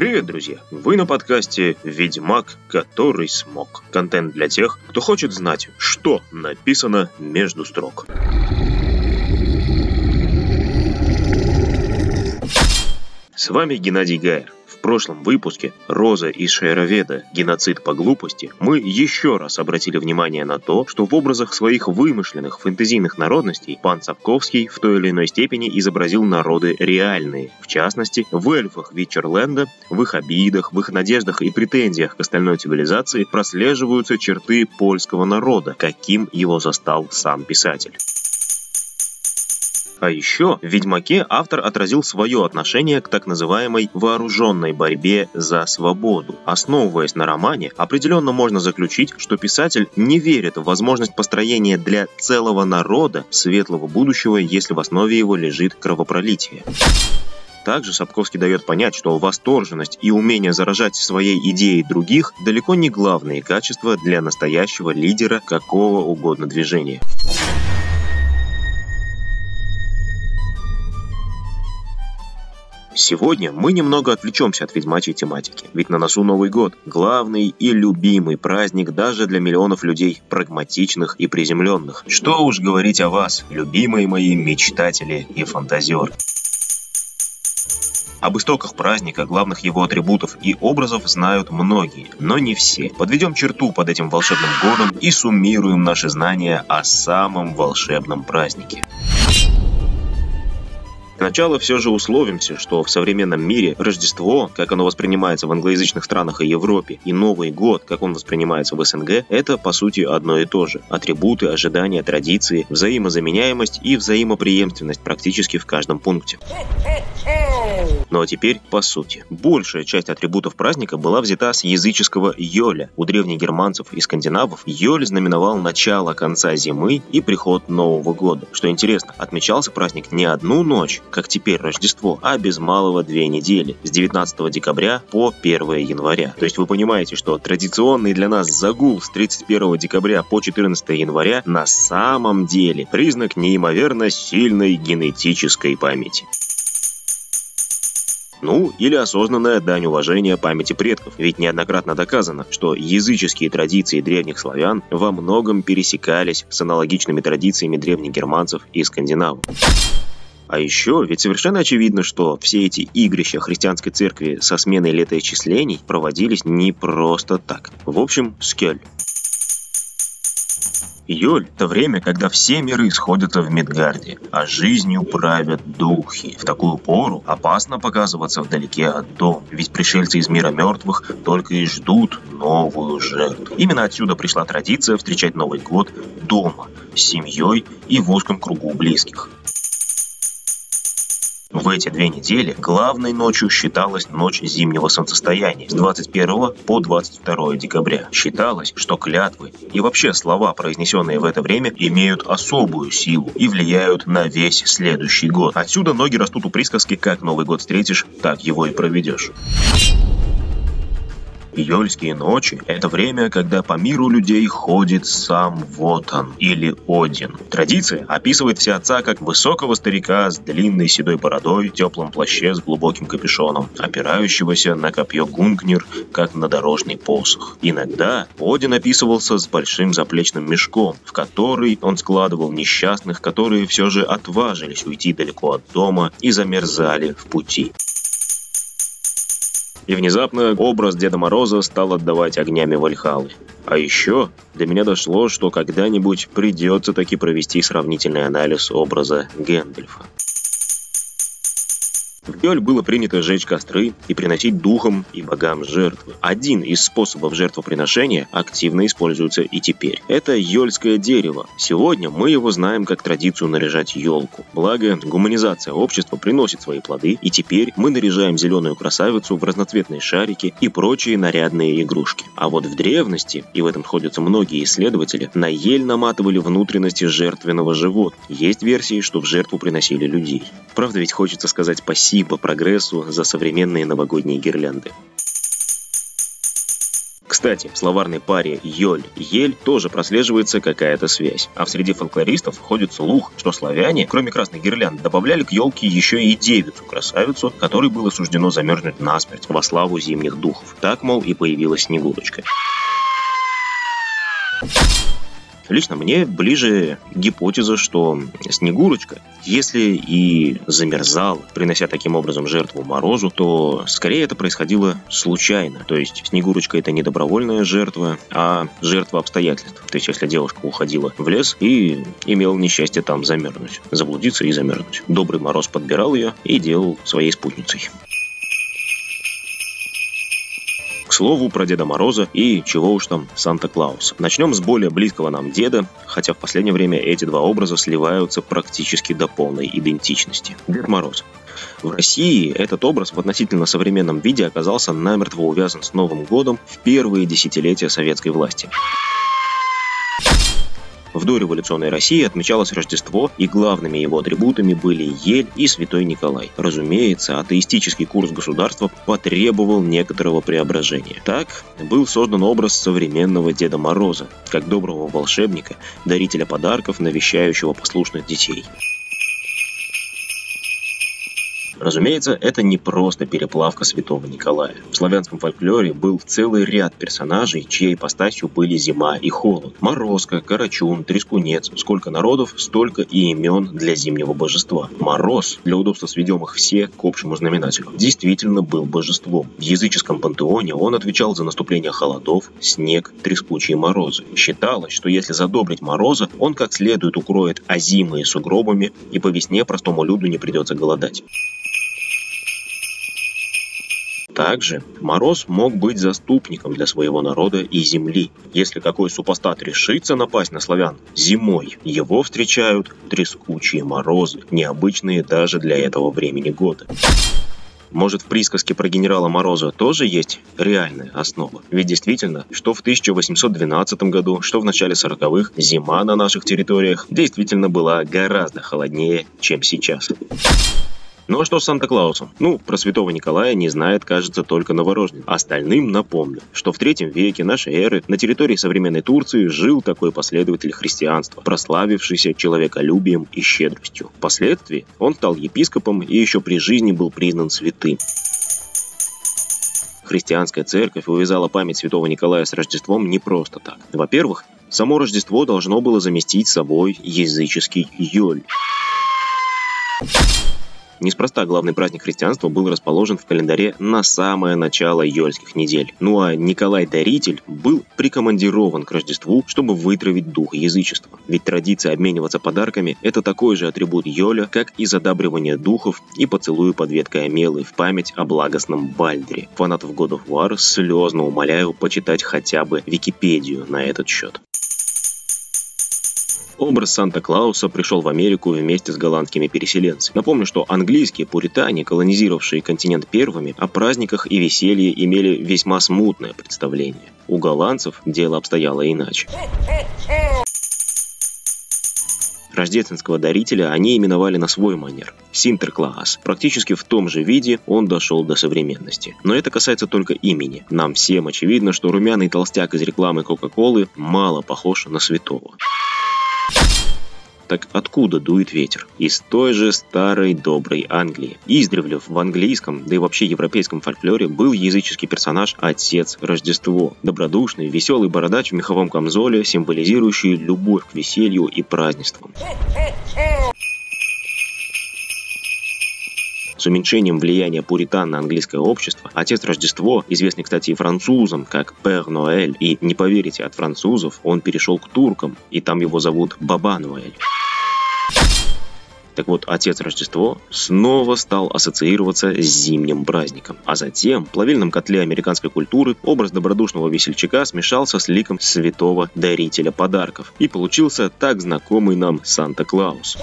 Привет, друзья! Вы на подкасте «Ведьмак, который смог». Контент для тех, кто хочет знать, что написано между строк. С вами Геннадий Гайер. Прошлом выпуске «Роза из Шейроведа. Геноцид по глупости» мы еще раз обратили внимание на то, что в образах своих вымышленных фэнтезийных народностей пан Сапковский в той или иной степени изобразил народы реальные. В частности, в эльфах Вичерленда, в их обидах, в их надеждах и претензиях к остальной цивилизации прослеживаются черты польского народа, каким его застал сам писатель. А еще в «Ведьмаке» автор отразил свое отношение к так называемой вооруженной борьбе за свободу. Основываясь на романе, определенно можно заключить, что писатель не верит в возможность построения для целого народа светлого будущего, если в основе его лежит кровопролитие. Также Сапковский дает понять, что восторженность и умение заражать своей идеей других далеко не главные качества для настоящего лидера какого угодно движения. Сегодня мы немного отвлечемся от ведьмачьей тематики, ведь на носу Новый год – главный и любимый праздник даже для миллионов людей, прагматичных и приземленных. Что уж говорить о вас, любимые мои мечтатели и фантазеры. Об истоках праздника, главных его атрибутов и образов знают многие, но не все. Подведем черту под этим волшебным годом и суммируем наши знания о самом волшебном празднике. Сначала все же условимся, что в современном мире Рождество, как оно воспринимается в англоязычных странах и Европе, и Новый год, как он воспринимается в СНГ, это по сути одно и то же. Атрибуты, ожидания, традиции, взаимозаменяемость и взаимоприемственность практически в каждом пункте. Ну а теперь по сути. Большая часть атрибутов праздника была взята с языческого Йоля. У древних германцев и скандинавов Йоль знаменовал начало конца зимы и приход Нового года. Что интересно, отмечался праздник не одну ночь, как теперь Рождество, а без малого две недели, с 19 декабря по 1 января. То есть вы понимаете, что традиционный для нас загул с 31 декабря по 14 января на самом деле признак неимоверно сильной генетической памяти. Ну, или осознанная дань уважения памяти предков, ведь неоднократно доказано, что языческие традиции древних славян во многом пересекались с аналогичными традициями древних германцев и скандинавов. А еще ведь совершенно очевидно, что все эти игрища христианской церкви со сменой летоисчислений проводились не просто так. В общем, скель. Июль – это время, когда все миры сходятся в Мидгарде, а жизнью правят духи. В такую пору опасно показываться вдалеке от дома, ведь пришельцы из мира мертвых только и ждут новую жертву. Именно отсюда пришла традиция встречать Новый год дома, с семьей и в узком кругу близких. В эти две недели главной ночью считалась ночь зимнего солнцестояния с 21 по 22 декабря. Считалось, что клятвы и вообще слова, произнесенные в это время, имеют особую силу и влияют на весь следующий год. Отсюда ноги растут у присказки «как Новый год встретишь, так его и проведешь». Июльские ночи – это время, когда по миру людей ходит сам Вотан или Один. Традиция описывает всеотца как высокого старика с длинной седой бородой, теплом плаще с глубоким капюшоном, опирающегося на копье Гунгнир, как на дорожный посох. Иногда Один описывался с большим заплечным мешком, в который он складывал несчастных, которые все же отважились уйти далеко от дома и замерзали в пути. И внезапно образ Деда Мороза стал отдавать огнями Вальхалы. А еще до меня дошло, что когда-нибудь придется таки провести сравнительный анализ образа Гэндальфа. В Йоль было принято сжечь костры и приносить духам и богам жертвы. Один из способов жертвоприношения активно используется и теперь. Это йольское дерево. Сегодня мы его знаем как традицию наряжать елку. Благо, гуманизация общества приносит свои плоды, и теперь мы наряжаем зеленую красавицу в разноцветные шарики и прочие нарядные игрушки. А вот в древности, и в этом сходятся многие исследователи, на ель наматывали внутренности жертвенного животного. Есть версии, что в жертву приносили людей. Правда ведь хочется сказать спасибо прогрессу за современные новогодние гирлянды. Кстати, в словарной паре «ёль» «ель» тоже прослеживается какая-то связь. А в среди фольклористов ходит слух, что славяне, кроме красной гирлянды, добавляли к елке еще и девицу-красавицу, которой было суждено замерзнуть насмерть во славу зимних духов. Так, мол, и появилась Снегурочка. Лично мне ближе гипотеза, что Снегурочка, если и замерзала, принося таким образом жертву Морозу, то скорее это происходило случайно. То есть Снегурочка это не добровольная жертва, а жертва обстоятельств. То есть если девушка уходила в лес и имела несчастье там замерзнуть, заблудиться и замерзнуть. Добрый Мороз подбирал ее и делал своей спутницей. К слову про Деда Мороза и чего уж там Санта-Клауса. Начнем с более близкого нам деда, хотя в последнее время эти два образа сливаются практически до полной идентичности. Дед Мороз. В России этот образ в относительно современном виде оказался намертво увязан с Новым годом в первые десятилетия советской власти. В дореволюционной России отмечалось Рождество, и главными его атрибутами были ель и святой Николай. Разумеется, атеистический курс государства потребовал некоторого преображения. Так был создан образ современного Деда Мороза, как доброго волшебника, дарителя подарков, навещающего послушных детей. Разумеется, это не просто переплавка святого Николая. В славянском фольклоре был целый ряд персонажей, чьей ипостасью были зима и холод. Морозко, Карачун, Трескунец. Сколько народов, столько и имен для зимнего божества. Мороз, для удобства сведем их все к общему знаменателю, действительно был божеством. В языческом пантеоне он отвечал за наступление холодов, снег, трескучие морозы. Считалось, что если задобрить мороза, он как следует укроет озимые сугробами, и по весне простому люду не придется голодать. Также Мороз мог быть заступником для своего народа и земли. Если какой супостат решится напасть на славян зимой, его встречают трескучие морозы, необычные даже для этого времени года. Может, в присказке про генерала Мороза тоже есть реальная основа? Ведь действительно, что в 1812 году, что в начале 40-х, зима на наших территориях действительно была гораздо холоднее, чем сейчас. Ну а что с Санта-Клаусом? Ну, про святого Николая не знает, кажется, только новорожденный. Остальным напомню, что в третьем веке нашей эры на территории современной Турции жил такой последователь христианства, прославившийся человеколюбием и щедростью. Впоследствии он стал епископом и еще при жизни был признан святым. Христианская церковь увязала память святого Николая с Рождеством не просто так. Во-первых, само Рождество должно было заместить собой языческий Йоль. Неспроста главный праздник христианства был расположен в календаре на самое начало Йольских недель. Ну а Николай Даритель был прикомандирован к Рождеству, чтобы вытравить дух язычества. Ведь традиция обмениваться подарками – это такой же атрибут Йоля, как и задабривание духов и поцелуи под веткой Амелы в память о благостном Бальдре. Фанатов God of War слезно умоляю почитать хотя бы Википедию на этот счет. Образ Санта-Клауса пришел в Америку вместе с голландскими переселенцами. Напомню, что английские пуритане, колонизировавшие континент первыми, о праздниках и веселье имели весьма смутное представление. У голландцев дело обстояло иначе. Рождественского дарителя они именовали на свой манер – Синтерклаас. Практически в том же виде он дошел до современности. Но это касается только имени. Нам всем очевидно, что румяный толстяк из рекламы Кока-Колы мало похож на святого. Так откуда дует ветер? Из той же старой доброй Англии. Издревле в английском, да и вообще европейском фольклоре был языческий персонаж Отец Рождество. Добродушный, веселый бородач в меховом камзоле, символизирующий любовь к веселью и празднествам. С уменьшением влияния пуритан на английское общество, отец Рождество, известный, кстати, и французам, как Пер Ноэль, и, не поверите, от французов он перешел к туркам, и там его зовут Баба Ноэль. Так вот, отец Рождество снова стал ассоциироваться с зимним праздником. А затем в плавильном котле американской культуры образ добродушного весельчака смешался с ликом святого дарителя подарков. И получился так знакомый нам Санта-Клаус.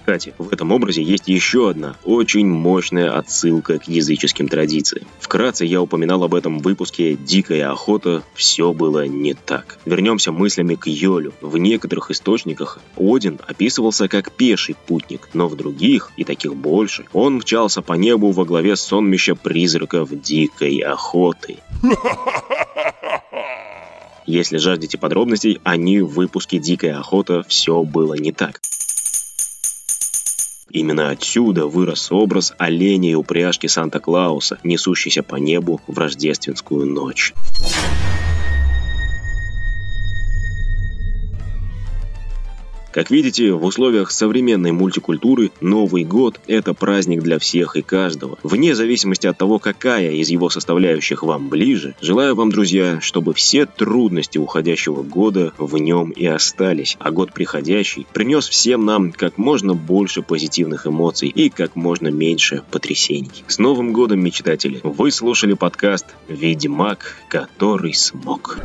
Кстати, в этом образе есть еще одна очень мощная отсылка к языческим традициям. Вкратце я упоминал об этом в выпуске «Дикая охота. Все было не так». Вернемся мыслями к Йолю. В некоторых источниках Один описывался как пеший путник, но в других, и таких больше, он мчался по небу во главе сонмища призраков дикой охоты. Если жаждете подробностей, они в выпуске «Дикая охота. Все было не так». Именно отсюда вырос образ оленя и упряжки Санта-Клауса, несущийся по небу в рождественскую ночь. Как видите, в условиях современной мультикультуры Новый год – это праздник для всех и каждого. Вне зависимости от того, какая из его составляющих вам ближе, желаю вам, друзья, чтобы все трудности уходящего года в нем и остались, а год приходящий принес всем нам как можно больше позитивных эмоций и как можно меньше потрясений. С Новым годом, мечтатели! Вы слушали подкаст «Ведьмак, который смог».